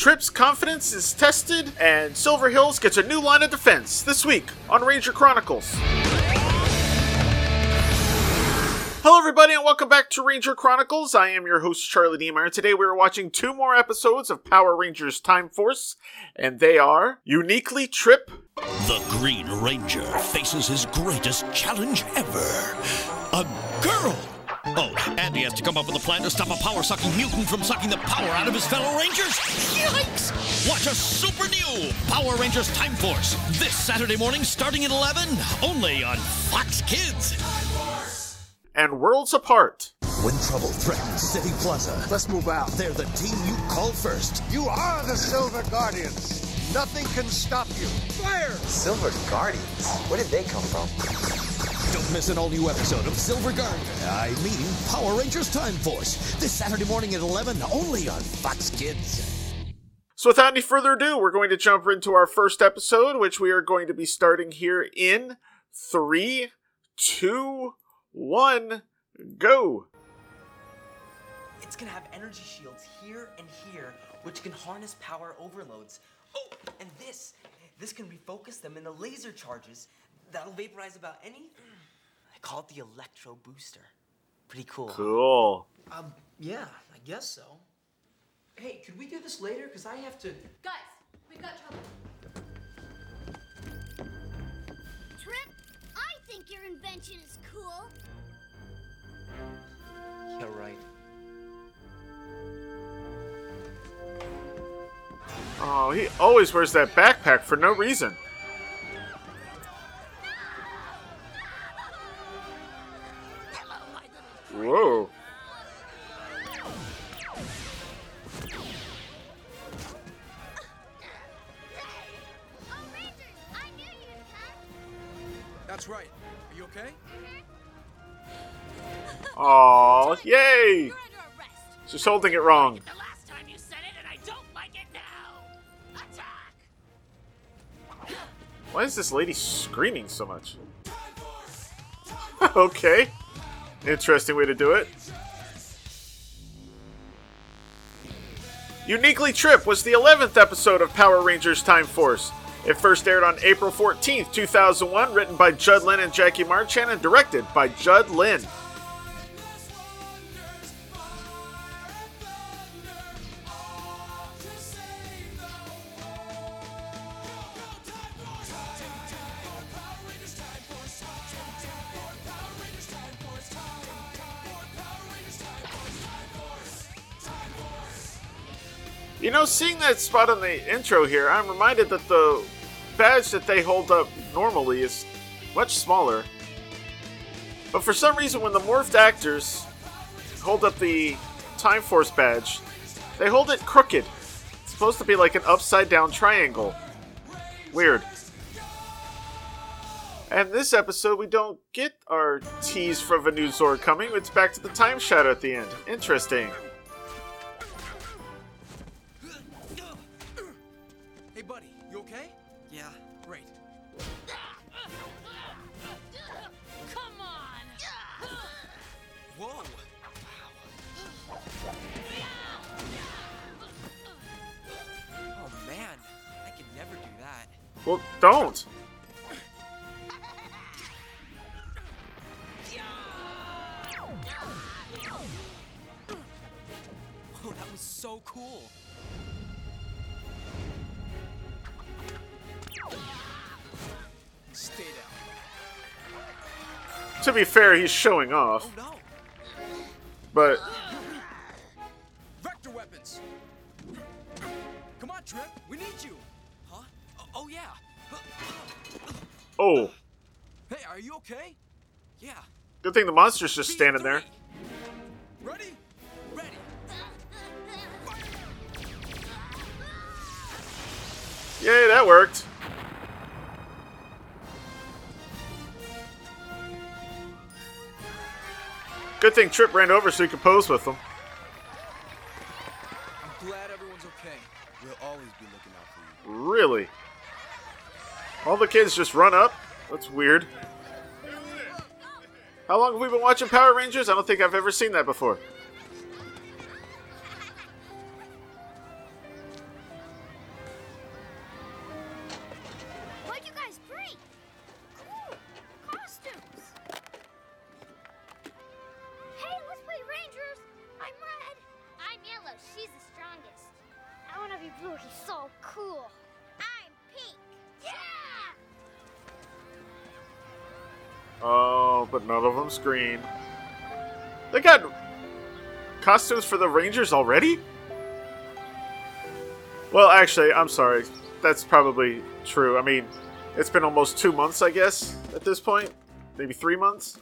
Trip's confidence is tested, and Silver Hills gets a new line of defense this week on Ranger Chronicles. Hello, everybody, and welcome back to Ranger Chronicles. I am your host, Charlie Niemeyer. Today, we are watching two more episodes of Power Rangers Time Force, and they are Uniquely Trip. The Green Ranger faces his greatest challenge ever a girl. Oh, and he has to come up with a plan to stop a power sucking mutant from sucking the power out of his fellow Rangers. Yikes! Watch a super new Power Rangers Time Force this Saturday morning starting at 11, only on Fox Kids. And Worlds Apart. When trouble threatens City Plaza, Let's move out. they're the team you call first. You are the Silver Guardians. Nothing can stop you. Fire! Silver Guardians? Where did they come from? Don't miss an all new episode of Silver Guardian. I mean, Power Rangers Time Force this Saturday morning at 11, only on Fox Kids. So, without any further ado, we're going to jump into our first episode, which we are going to be starting here in three, two, one, go. It's gonna have energy shields here and here, which can harness power overloads. Oh, and this, this can refocus them into laser charges that'll vaporize about anything. I call it the electro booster. Pretty cool. huh? Cool. Um, yeah, I guess so. Hey, could we do this later? Cause I have to. Guys, we've got trouble. Trip, I think your invention is cool. Yeah, right. Oh, he always wears that backpack for no reason. Just holding it wrong. The last time you said it, and I don't like it now. Attack! Why is this lady screaming so much? okay. Interesting way to do it. Uniquely Trip was the 11th episode of Power Rangers Time Force. It first aired on April 14th, 2001, written by Judd Lynn and Jackie Marchand and directed by Judd Lynn. You know, seeing that spot on the intro here, I'm reminded that the badge that they hold up normally is much smaller. But for some reason, when the morphed actors hold up the Time Force badge, they hold it crooked. It's supposed to be like an upside down triangle. Weird. And this episode, we don't get our tease from a new Zord coming. It's back to the Time Shadow at the end. Interesting. Don't. Oh, that was so cool. Stay down. To be fair, he's showing off, Oh no. but Vector weapons. Come on, Trip. We need you. Huh? Oh, oh yeah. Oh, Hey, are you okay? Yeah. good thing the monster's just standing there. Ready? Ready. Yay, that worked. Good thing Trip ran over so he could pose with them. I'm glad everyone's okay. We'll always be looking out for you. Really? All the kids just run up? That's weird. How long have we been watching Power Rangers? I don't think I've ever seen that before. But none of them's green. They got costumes for the Rangers already? Well, actually, I'm sorry. That's probably true. I mean, it's been almost two months, I guess, at this point. Maybe three months?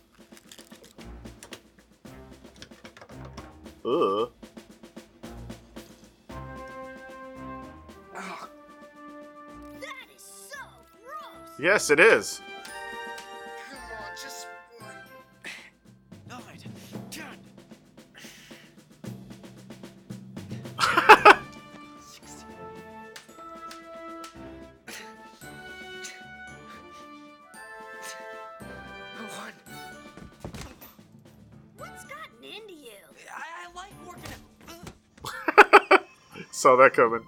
Ugh. That is so gross. Yes, it is. Saw that coming.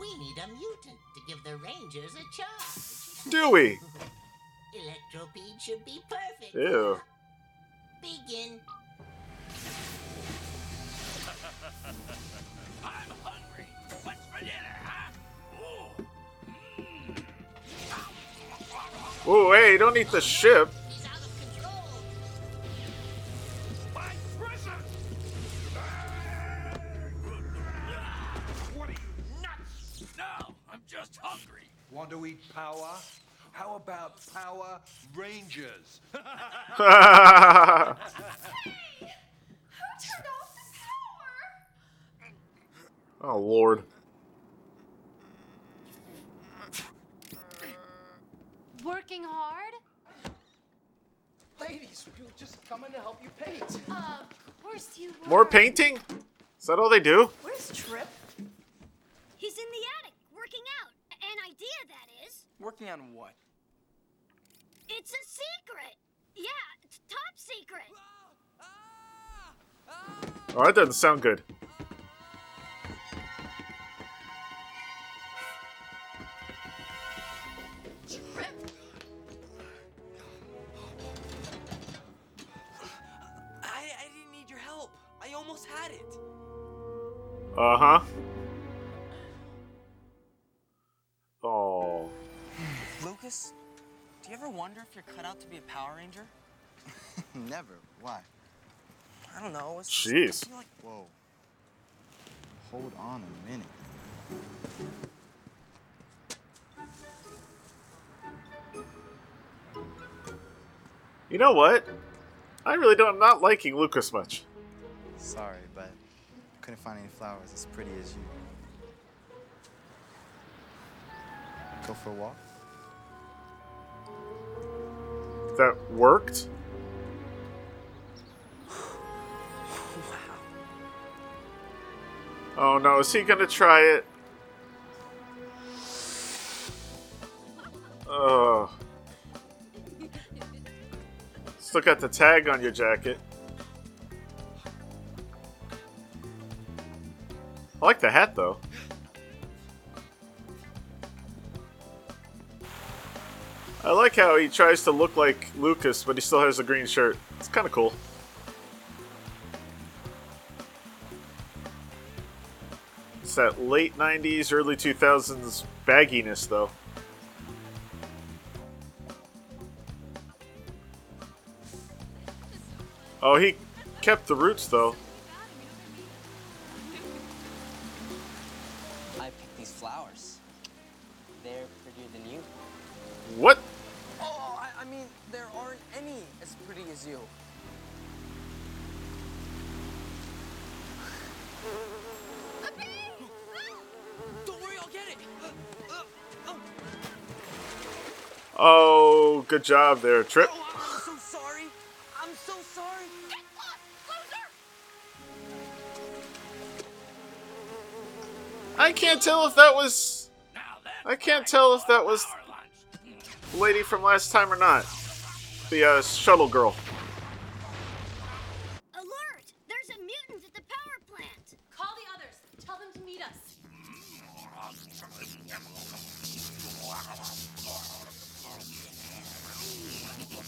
We need a mutant to give the Rangers a charge. Do we? Electropede should be perfect. Ew. Begin. I'm hungry. What's for dinner, huh? Ooh, mm. Ooh, hey, don't eat the ship. Lord. Working hard? Ladies, we were just coming to help you paint. Uh, of course you were. More painting? Is that all they do? Where's Trip? He's in the attic, working out. An idea, that is. Working on what? It's a secret. Yeah, it's top secret. Oh, that doesn't sound good. Had it. Uh huh. Oh. Lucas, do you ever wonder if you're cut out to be a Power Ranger? Never. Why? I don't know. It's just- I Jeez. feel like Whoa. Hold on a minute. You know what? I really don't. I'm not liking Lucas much. Sorry, but I couldn't find any flowers as pretty as you. Go for a walk? That worked. Wow. Oh no, is he gonna try it? Oh. Still got the tag on your jacket. I like the hat though. I like how he tries to look like Lucas, but he still has a green shirt. It's kind of cool. It's that late 90s, early 2000s bagginess, though. Oh, he kept the roots, though. Good job there, Trip. oh, I'm so sorry. I'm so sorry. Get lost, loser! I can't tell if that was I can't tell if that was- our lunch. the lady from last time or not. The uh, shuttle girl.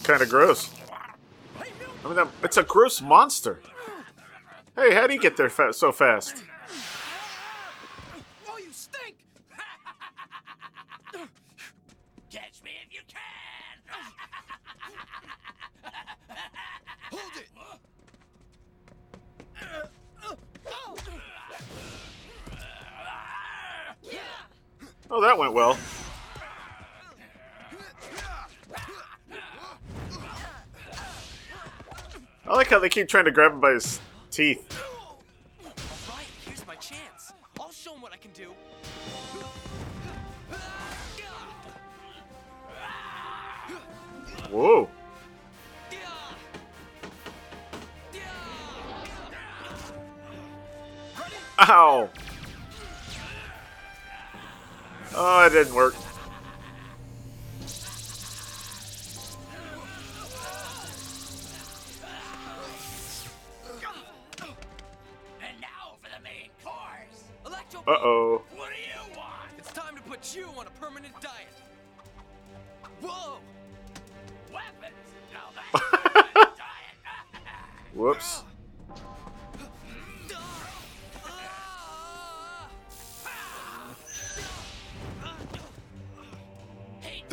Kind of gross. I mean, it's a gross monster. Hey, how'd he get there fa- so fast? Oh, you You stink! Catch me if you can! Hold it! Oh, that went well. I like how they keep trying to grab him by his teeth.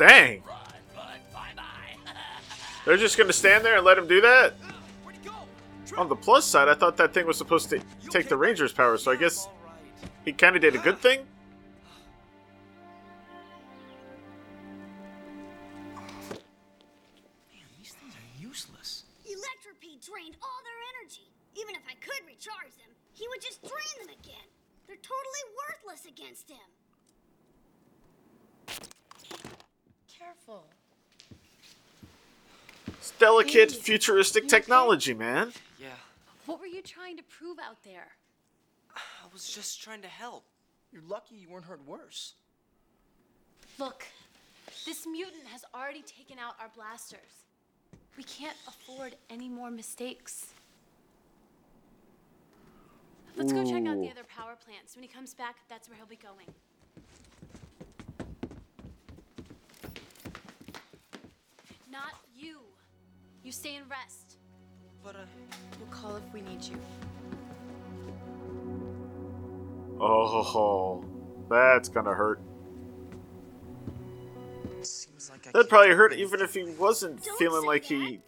Dang. They're just gonna stand there and let him do that? On the plus side, I thought that thing was supposed to take the Ranger's power, so I guess he kind of did a good thing? It's delicate, futuristic technology, man. Yeah, What were you trying to prove out there? I was just trying to help. You're lucky you weren't hurt worse. Look, this mutant has already taken out our blasters. We can't afford any more mistakes. Let's go check out the other power plants. When he comes back, that's where he'll be going. Not you. You stay and rest. But, uh, We'll call if we need you. Oh, that's gonna hurt. seems like I That'd probably hurt even if he wasn't Don't feeling like that. he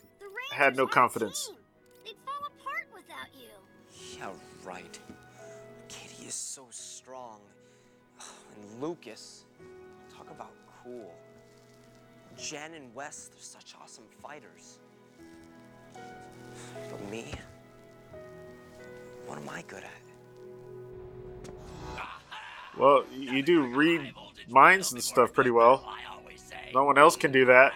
had no Rangers aren't a confidence. team. They'd fall apart without you. Yeah, right. Katie is so strong. And Lucas, talk about cool. Jen and Wes, they're such awesome fighters. But me? What am I good at? Well, you do read minds and stuff pretty well. No one else can do that.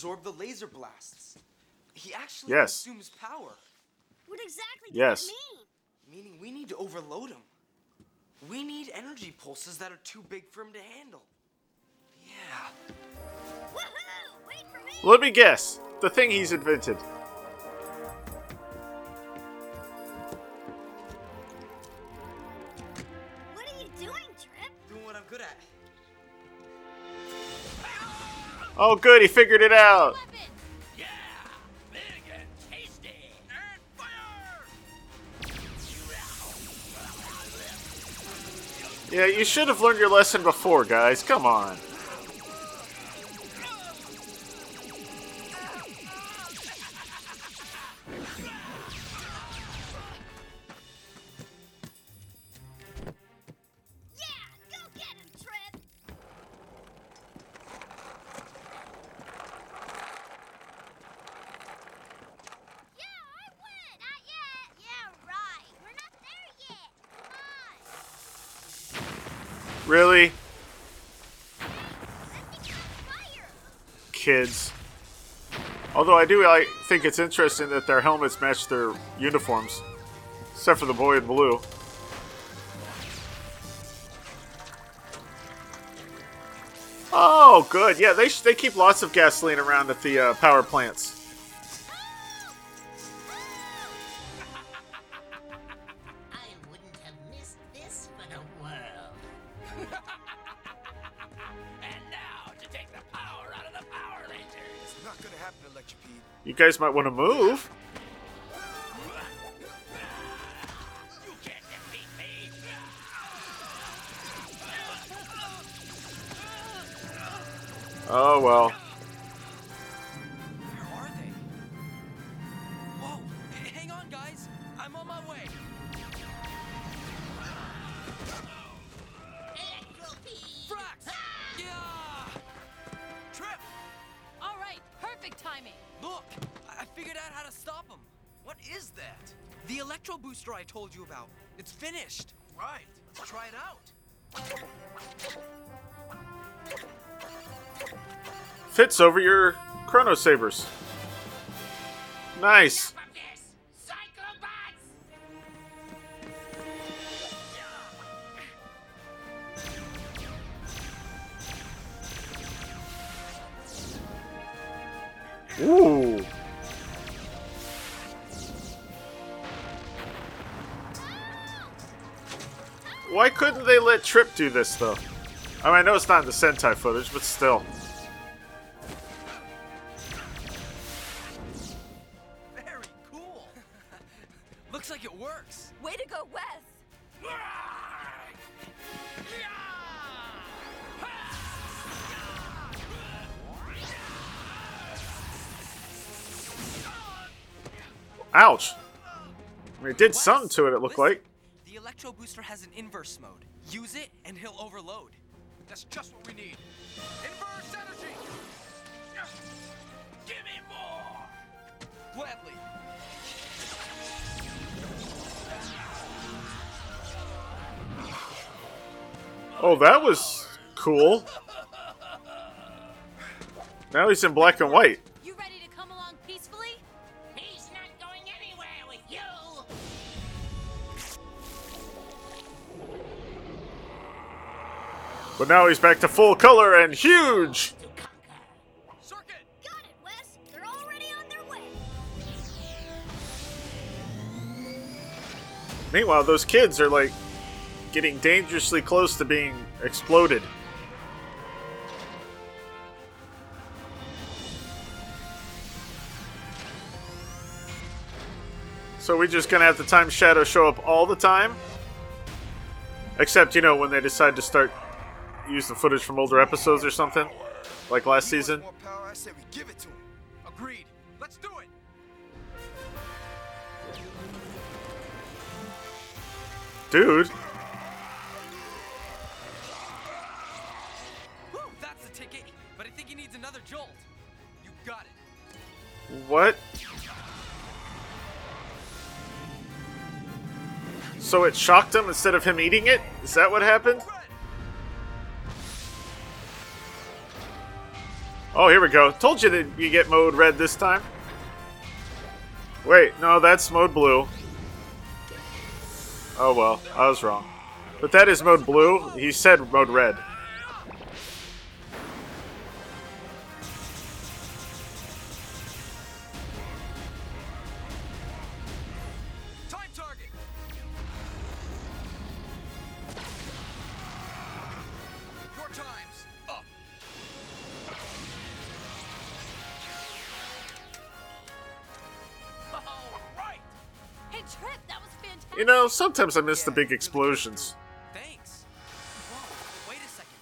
That mutant absorbed the laser blasts. He actually Yes. consumes power, What exactly does Yes. that mean? meaning we need to overload him. We need energy pulses that are too big for him to handle. Yeah. Woohoo! Wait for me! Let me guess. The thing he's invented. What are you doing, Trip? Doing what I'm good at. Oh, good, he figured it out. Yeah, you should have learned your lesson before, guys. Come on. Although I do I think it's interesting that their helmets match their uniforms, except for the boy in blue. Oh, good. Yeah, they sh- they keep lots of gasoline around at the uh, power plants. Guys might want to move. Oh well. Fits over your Chrono Sabers. Nice. Ooh. Why couldn't they let Trip do this though? I mean, I know it's not in the Sentai footage, but still. Ouch. I mean, it did something to it, it looked listen. like. The electro booster has an inverse mode. Use it and he'll overload. That's just what we need. Inverse energy! Give me more. Gladly. Oh, that was cool. Now he's in black and white. But now he's back to full color and huge. Circuit! Got it, Wes. They're already on their way. Meanwhile, those kids are like getting dangerously close to being exploded. So we just gonna have to time Shadow show up all the time? Except, you know, when they decide to start using footage from older episodes or something, like last season. Power, I say we give it to him. Agreed. Let's do it. Dude, Whew, that's the ticket. But I think he needs another jolt. You got it. what? So it shocked him instead of him eating it? Is that what happened? Oh, here we go. Told you that you get mode red this time. Wait, no, that's mode blue. Oh well, I was wrong. But that is mode blue. He said mode red. Sometimes I miss the big explosions. Oh, thanks. Whoa, wait a second.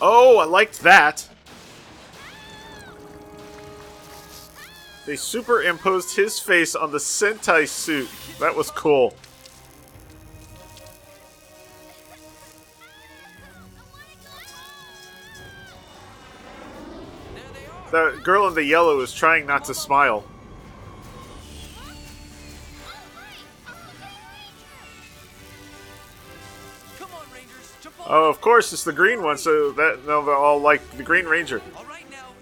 Oh, I liked that. They superimposed his face on the Sentai suit. That was cool. There they are. The girl in the yellow is trying not to smile. Oh, of course, it's the green one, so that they'll all like the Green Ranger. All right now.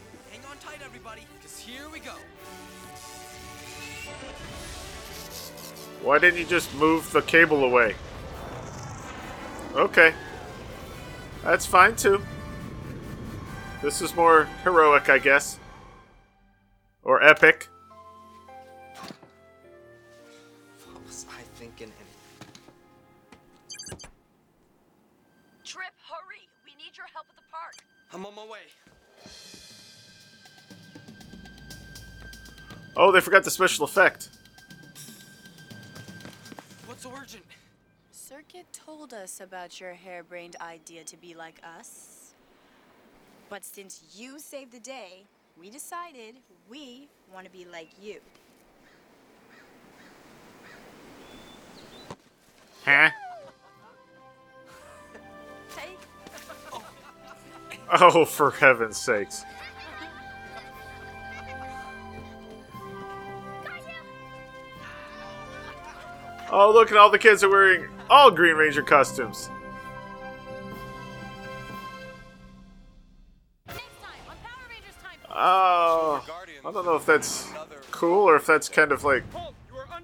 go. Why didn't you just move the cable away? Okay. That's fine too. This is more heroic, I guess. Or epic. Oh, they forgot the special effect. What's urgent? Circuit told us about your harebrained idea to be like us. But since you saved the day, we decided we want to be like you. Huh? Hey, Oh, for heaven's sakes. Oh, look at all the kids are wearing all Green Ranger costumes. Oh, I don't know if that's cool or if that's kind of like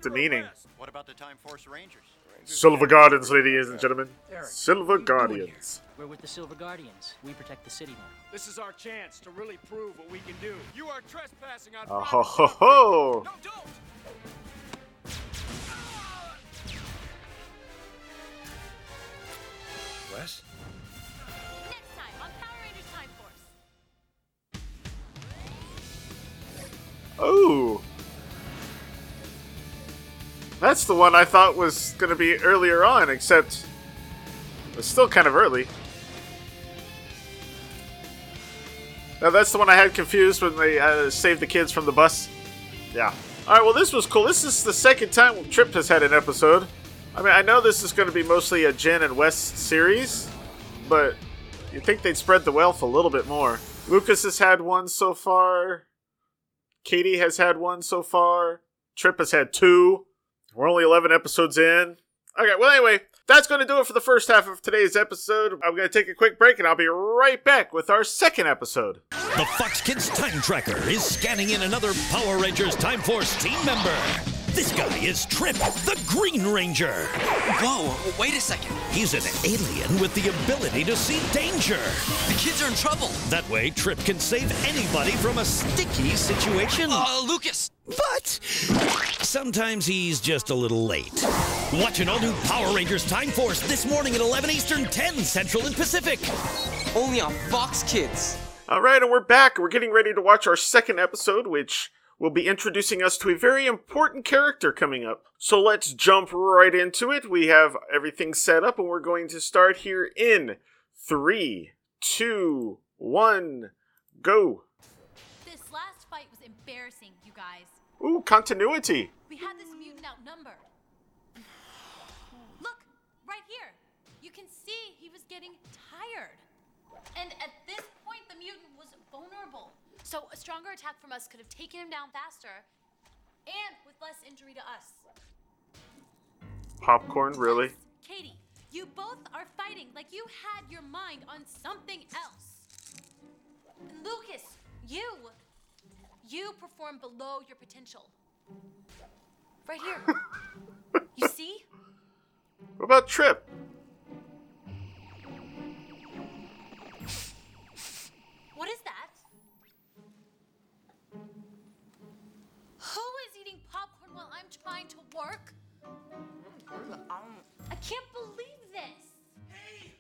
demeaning. What about the Time Force Rangers? Silver Guardians, ladies and gentlemen. Silver what are you doing Guardians. We're with the Silver Guardians. We protect the city now. This is our chance to really prove what we can do. You are trespassing on Oh ho ho ho! No, don't! Wes? Next time on Power Rangers Time Force. Oh. That's the one I thought was going to be earlier on, except it's still kind of early. Now, that's the one I had confused when they uh, saved the kids from the bus. Yeah. Alright, well, this was cool. This is the second time Trip has had an episode. I mean, I know this is going to be mostly a Jen and Wes series, but you'd think they'd spread the wealth a little bit more. Lucas has had one so far. Katie has had one so far. Trip has had two. We're only 11 episodes in. Okay, well, anyway, that's going to do it for the first half of today's episode. I'm going to take a quick break and I'll be right back with our second episode. The Fox Kids Time Tracker is scanning in another Power Rangers Time Force team member. This guy is Trip, the Green Ranger. Whoa, wait a second. He's an alien with the ability to see danger. The kids are in trouble. That way, Trip can save anybody from a sticky situation. Uh, Lucas! But sometimes he's just a little late. Watch an all new Power Rangers Time Force this morning at 11 Eastern, 10 Central and Pacific. Only on Fox Kids. All right, and we're back. We're getting ready to watch our second episode, which will be introducing us to a very important character coming up. So let's jump right into it. We have everything set up, and we're going to start here in three, two, one, go. This last fight was embarrassing, you guys. Ooh, continuity. We had this mutant outnumbered. Look, right here. You can see he was getting tired. And at this point, the mutant was vulnerable. So a stronger attack from us could have taken him down faster and with less injury to us. Popcorn, really? Katie, you both are fighting like you had your mind on something else. And Lucas, you, you perform below your potential. Right here. you see? What about Trip? I'm trying to work? I can't believe this. Hey!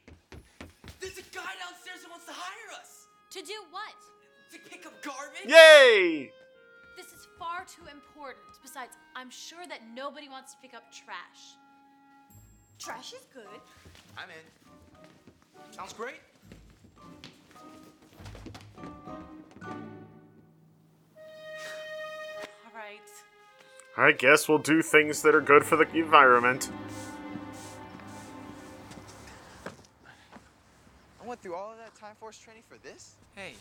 There's a guy downstairs who wants to hire us! To do what? To pick up garbage? Yay! This is far too important. Besides, I'm sure that nobody wants to pick up trash. trash is good. I'm in. Sounds great. All right. I guess we'll do things that are good for the environment. I went through all of that Time Force training for this? Hey,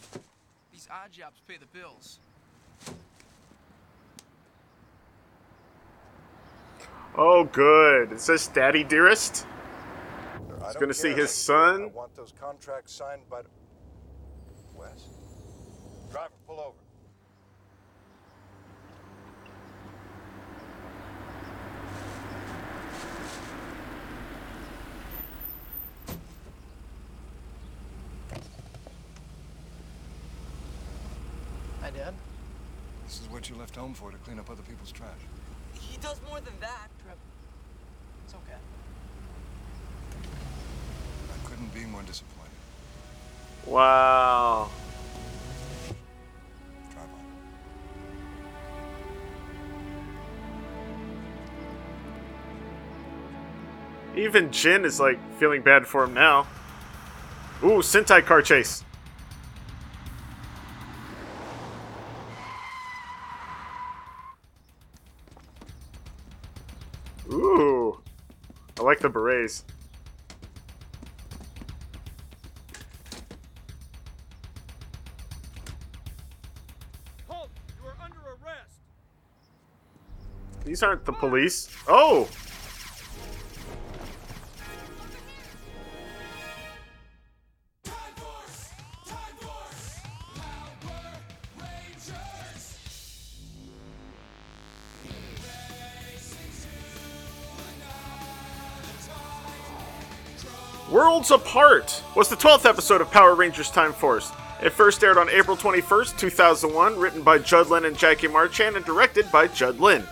these odd jobs pay the bills. Oh, good. Is this Daddy Dearest? I He's gonna see his son? I want those contracts signed by. Wes? Driver, pull over. Dad? This is what you left home for, to clean up other people's trash. He does more than that. Trip. It's okay. I couldn't be more disappointed. Wow. Even Jen is like feeling bad for him now. Ooh, Sentai car chase. Like the berets. Halt! You are under arrest! These aren't the police. Oh! Worlds Apart was the 12th episode of Power Rangers Time Force. It first aired on April 21st, 2001, written by Judd Lynn and Jackie Marchand and directed by Judd Lynn.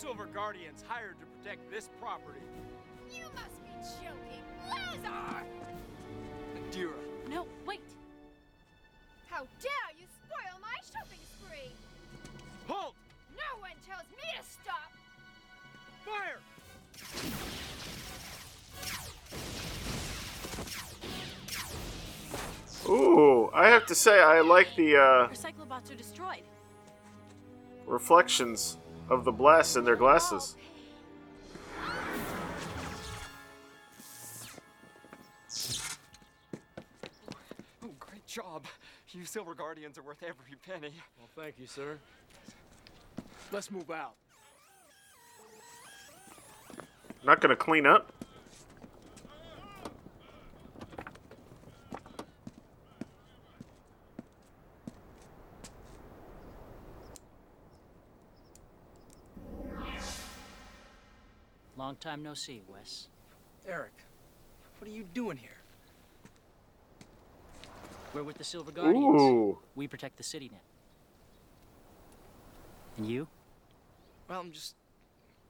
Silver Guardians hired to protect this property. You must be joking. Lazar! Nadira. No, wait. How dare you spoil my shopping spree! Halt! No one tells me to stop! Fire! Ooh, I have to say, I like the uh, Our cyclobots are destroyed. reflections of the blast in their glasses. Oh, great job. You Silver Guardians are worth every penny. Well, thank you, sir. Let's move out. Not gonna clean up? Time no see, Wes. Eric, what are you doing here? We're with the Silver Guardians. Ooh. We protect the city net. And you? Well, I'm just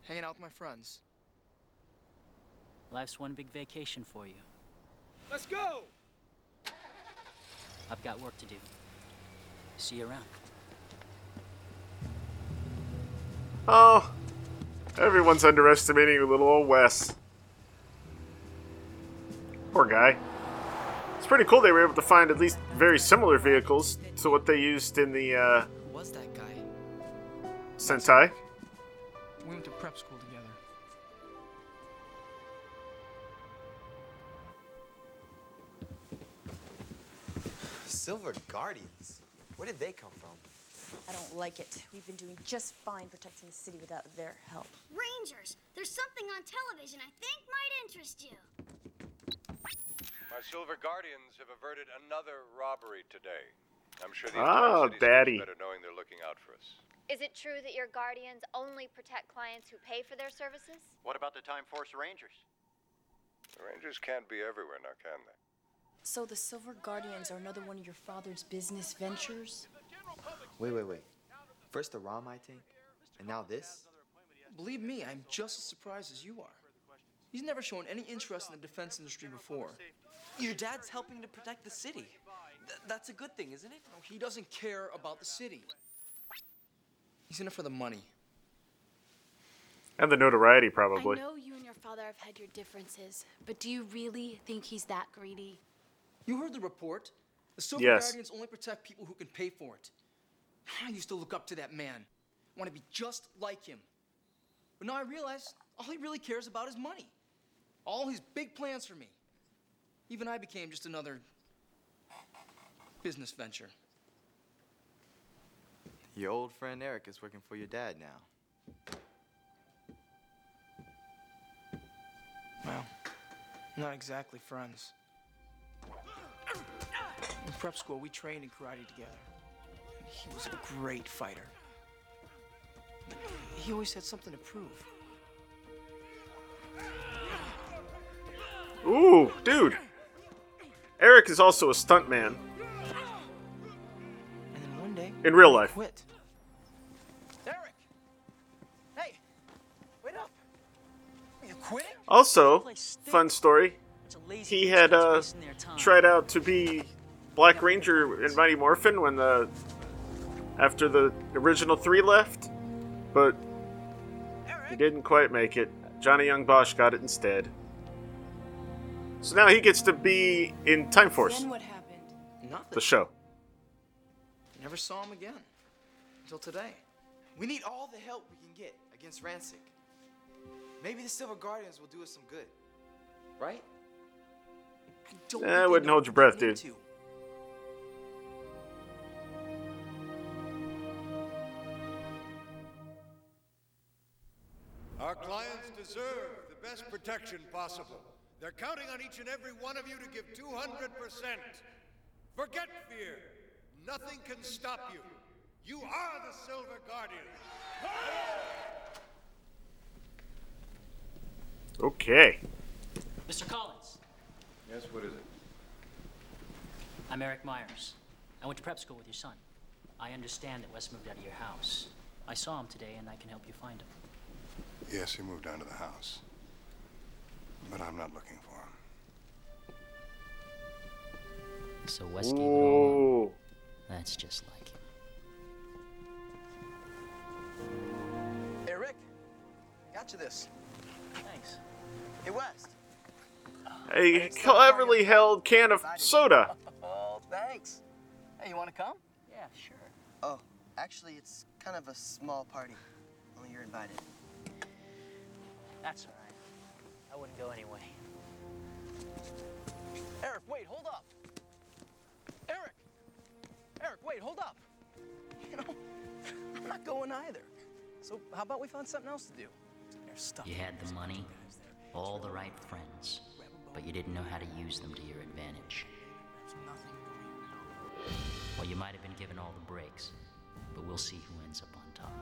hanging out with my friends. Life's one big vacation for you. Let's go! I've got work to do. See you around. Oh, everyone's underestimating a little old Wes. Poor guy. It's pretty cool they were able to find at least very similar vehicles to what they used in the uh, Who was that guy? Sentai. We went to prep school together. Silver Guardians? Where did they come from? I don't like it. We've been doing just fine protecting the city without their help. Rangers, there's something on television I think might interest you. My Silver Guardians have averted another robbery today. I'm sure these Ah, Tri-Cities Daddy. better knowing they're looking out for us. Is it true that your guardians only protect clients who pay for their services? What about the Time Force Rangers? The Rangers can't be everywhere now, can they? So the Silver Guardians are another one of your father's business ventures? Wait, wait, wait. First the ROM, I think, and now this? Believe me, I'm just as surprised as you are. He's never shown any interest in the defense industry before. Your dad's helping to protect the city. Th- that's a good thing, isn't it? No, he doesn't care about the city. He's in it for the money. And the notoriety, probably. I know you and your father have had your differences, but do you really think he's that greedy? You heard the report. The Silver Yes. Guardians only protect people who can pay for it. I used to look up to that man, I want to be just like him. But now I realize all he really cares about is money. All his big plans for me. Even I became just another business venture. Your old friend Eric is working for your dad now. Well, not exactly friends. In prep school, we trained in karate together. He was a great fighter. He always had something to prove. Ooh, dude. Eric is also a stuntman And then one day, in real life. quit. Eric! Hey! Wait up! Are you quitting? Also, fun story. He had uh, tried out to be Black Ranger in Mighty Morphin when the after the original three left, but he didn't quite make it. Johnny Yong Bosch got it instead. So now he gets to be in Time Force, Then what happened? Nothing. the show. Never saw him again. Until today. We need all the help we can get against Ransik. Maybe the Silver Guardians will do us some good. Right? I don't Eh, wouldn't hold your breath, dude. into. Clients deserve the best protection possible. They're counting on each and every one of you to give 200%. Forget fear. Nothing can stop you. You are the Silver Guardian. Okay. Mr. Collins, Yes, what is it? I'm Eric Myers. I went to prep school with your son. I understand that Wes moved out of your house. I saw him today, and I can help you find him. Yes, he moved down to the house. But I'm not looking for him. So Wes gave it all up. That's just like him. Hey, Rick. Got you this. Thanks. Hey, Wes. A cleverly held can of soda. Oh, thanks. Hey, you want to come? Yeah, sure. Oh, actually, it's kind of a small party. Only you're invited. That's all right. I wouldn't go anyway. Eric, wait, hold up. Eric! Eric, wait, hold up. You know, I'm not going either. So how about we find something else to do? Stuff. You had the money, all the right friends, but you didn't know how to use them to your advantage. Well, you might have been given all the breaks, but we'll see who ends up on top.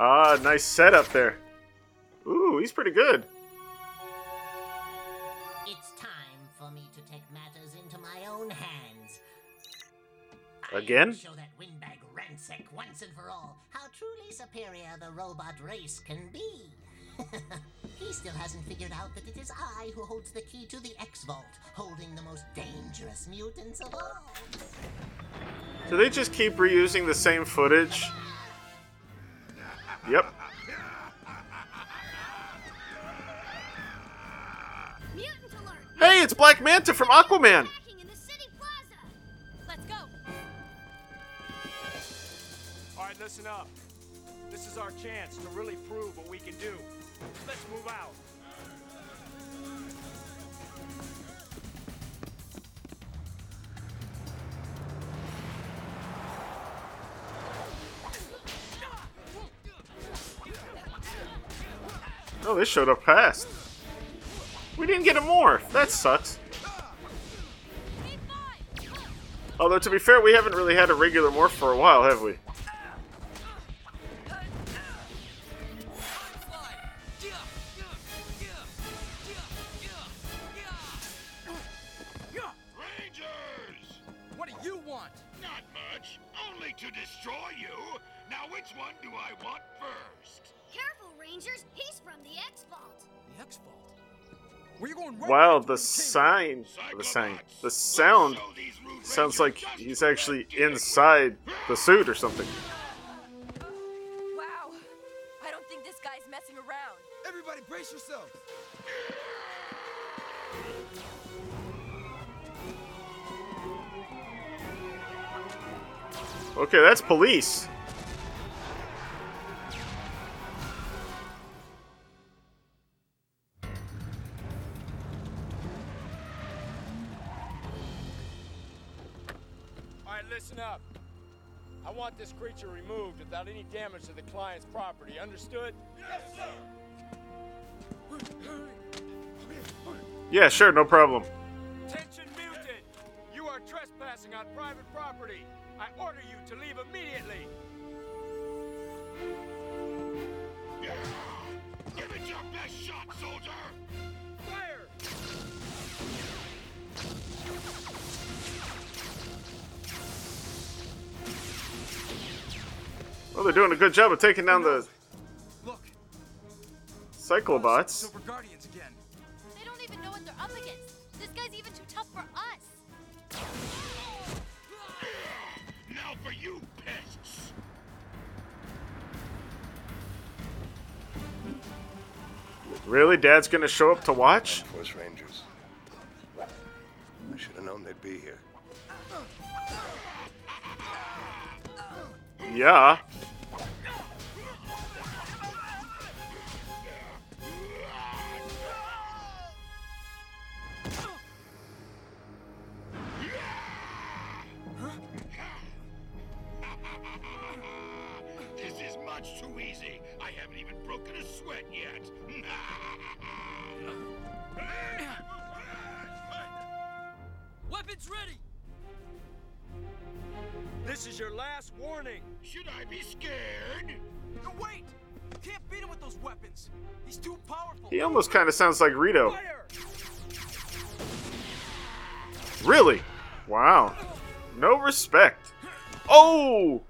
Ah, nice setup there. Ooh, he's pretty good. It's time for me to take matters into my own hands. Again? Show that windbag Ransik once and for all how truly superior the robot race can be. he still hasn't figured out that it is I who holds the key to the X Vault, holding the most dangerous mutants of all. Do they just keep reusing the same footage? Yep. Hey, it's Black Manta from Aquaman. All right, listen up. This is our chance to really prove what we can do. Let's move out. Oh, they showed up fast. We didn't get a morph. That sucks. Although, to be fair, we haven't really had a regular morph for a while, have we? the sign, the sign, the sound sounds like he's actually inside the suit or something. Wow, I don't think this guy's messing around. Everybody, brace yourselves. Okay, that's police. Right, listen up. I want this creature removed without any damage to the client's property. Understood? Yes, sir. Yeah, sure, no problem. Attention muted. You are trespassing on private property. I order you to leave immediately. Give it your best shot, soldier! Well, they're doing a good job of taking down the Look, Cyclobots. Silver Guardians again. They don't even know what they're up against. This guy's even too tough for us. Now for you, pests! Really? Dad's gonna show up to watch? Force Rangers. I should have known they'd be here. Yeah. Haven't even broken a sweat yet. Weapons ready! This is your last warning. Should I be scared? No, wait! You can't beat him with those weapons. He's too powerful. He almost kind of sounds like Rito. Really? Wow. No respect. Oh!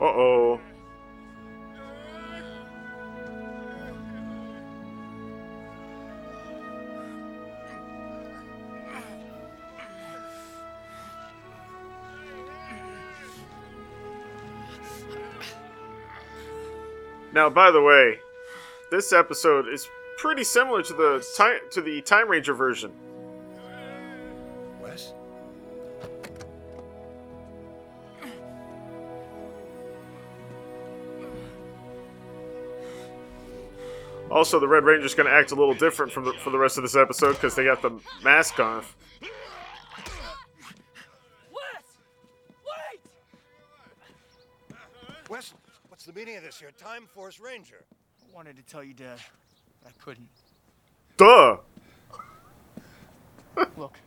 Uh oh. Now, by the way, this episode is pretty similar to the time to the Time Ranger version. Also, the Red Ranger's going to act a little different from the, for the rest of this episode because they got the mask on. Wes, what's the meaning of this? You're a Time Force Ranger. I wanted to tell you, Dad, I couldn't. Duh. Look,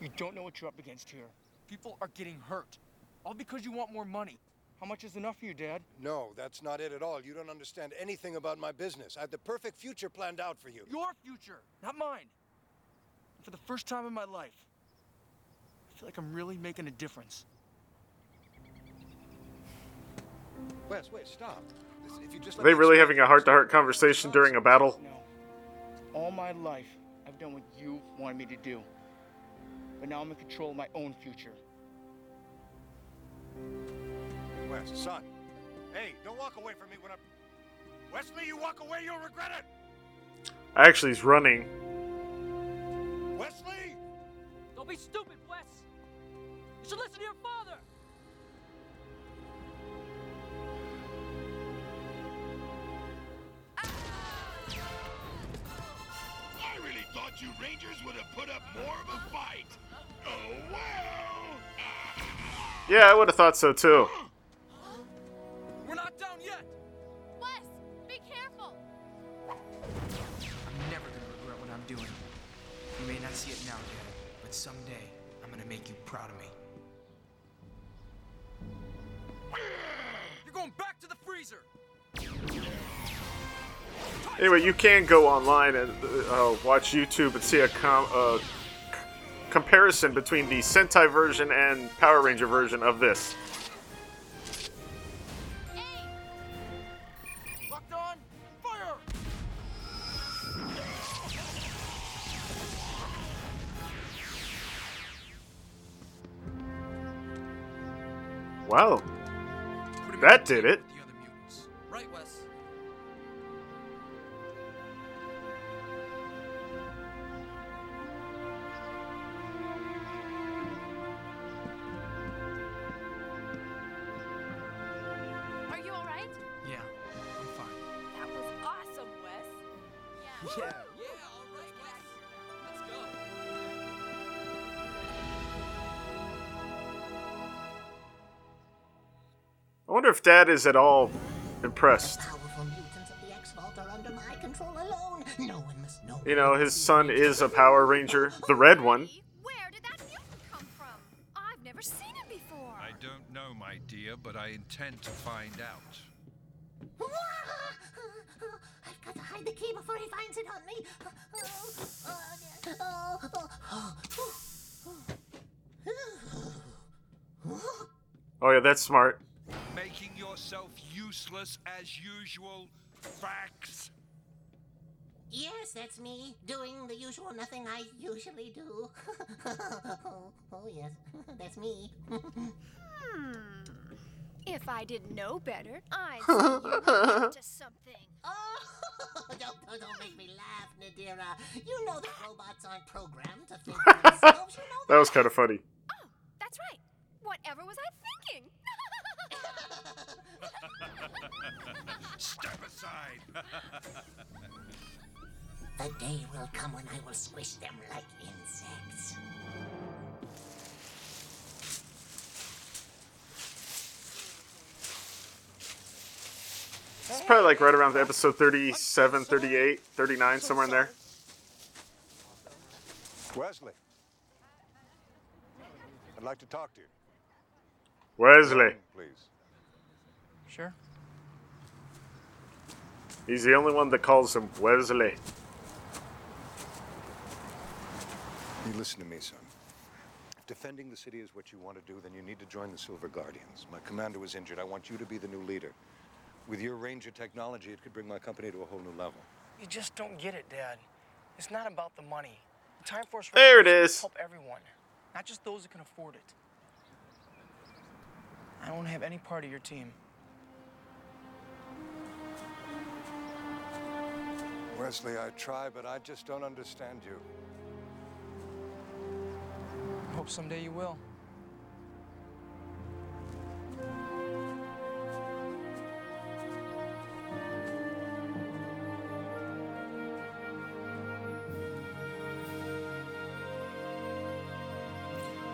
you don't know what you're up against here. People are getting hurt. All because you want more money. How much is enough for you, Dad? No, that's not it at all. You don't understand anything about my business. I had the perfect future planned out for you. Your future, not mine. For the first time in my life, I feel like I'm really making a difference. Wes, wait, stop. If you just Are they really having a heart-to-heart conversation during a battle? No. All my life, I've done what you wanted me to do. But now I'm in control of my own future. Wes, son. Hey, don't walk away from me when I'm. Wesley, you walk away, you'll regret it. Actually, he's running. Wesley! Don't be stupid, Wes! You should listen to your father! I really thought you Rangers would have put up more of a fight. Oh well. Yeah, I would have thought so too. See it now, Dad, but someday I'm gonna make you proud of me. You're going back to the freezer! Anyway, you can go online and uh, watch YouTube and see a com- uh, comparison between the Sentai version and Power Ranger version of this. Did it. If Dad is at all impressed. Powerful mutants of the X-Vault are under my control alone. No one must know. You know, his son is a Power Ranger, the red one. Where did that mutant come from? I've never seen it before. I don't know, my dear, but I intend to find out. I've got to hide the key before he finds it on me. Oh, oh, oh, oh. Oh yeah, that's smart. Making yourself useless as usual. Facts. Yes, that's me, doing the usual nothing I usually do. oh, oh, yes, that's me. Hmm. If I didn't know better, I'd say you were up to something. Oh, don't, don't, don't make me laugh, Nadira. You know that robots aren't programmed to think for themselves. You know That was kind of funny. Oh, That's right. Whatever was I thinking? Step aside. The day will come when I will squish them like insects. It's probably like right around the episode 37, 38, 39, somewhere in there. Wesley. I'd like to talk to you. Wesley. Please. Sure. He's the only one that calls him Wesley. You listen to me, son. If defending the city is what you want to do, then you need to join the Silver Guardians. My commander was injured. I want you to be the new leader. With your Ranger technology, it could bring my company to a whole new level. You just don't get it, Dad. It's not about the money. The Time Force There it Rangers help everyone, not just those who can afford it. I don't have any part of your team. Wesley, I try, but I just don't understand you. Hope someday you will.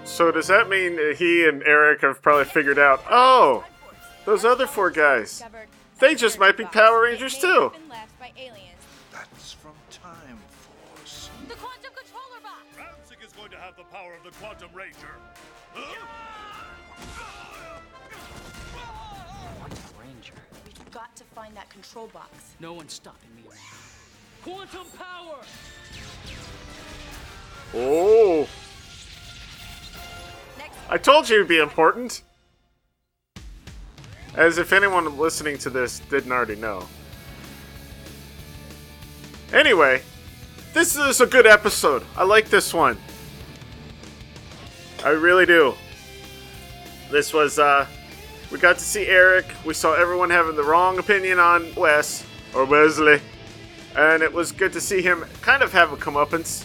So does that mean that he and Eric have probably figured out, oh, those other four guys, they just might be Power Rangers too. Have the power of the Quantum Ranger. Quantum Ranger. We've got to find that control box. No one's stopping me now. Quantum power! Oh. I told you it'd be important. As if anyone listening to this didn't already know. Anyway, this is a good episode. I like this one. I really do. This was, uh, we got to see Eric. We saw everyone having the wrong opinion on Wes, or Wesley. And it was good to see him kind of have a comeuppance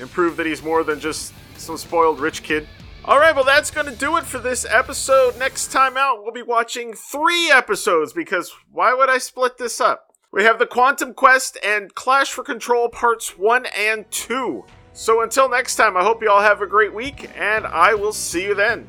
and prove that he's more than just some spoiled rich kid. All right, well, that's going to do it for this episode. Next time out, we'll be watching three episodes because why would I split this up? We have the Quantum Quest and Clash for Control Parts 1 and 2. So until next time, I hope you all have a great week, and I will see you then.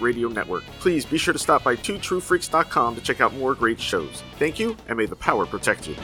Radio Network. Please be sure to stop by twotruefreaks.com to check out more great shows. Thank you, and may the power protect you.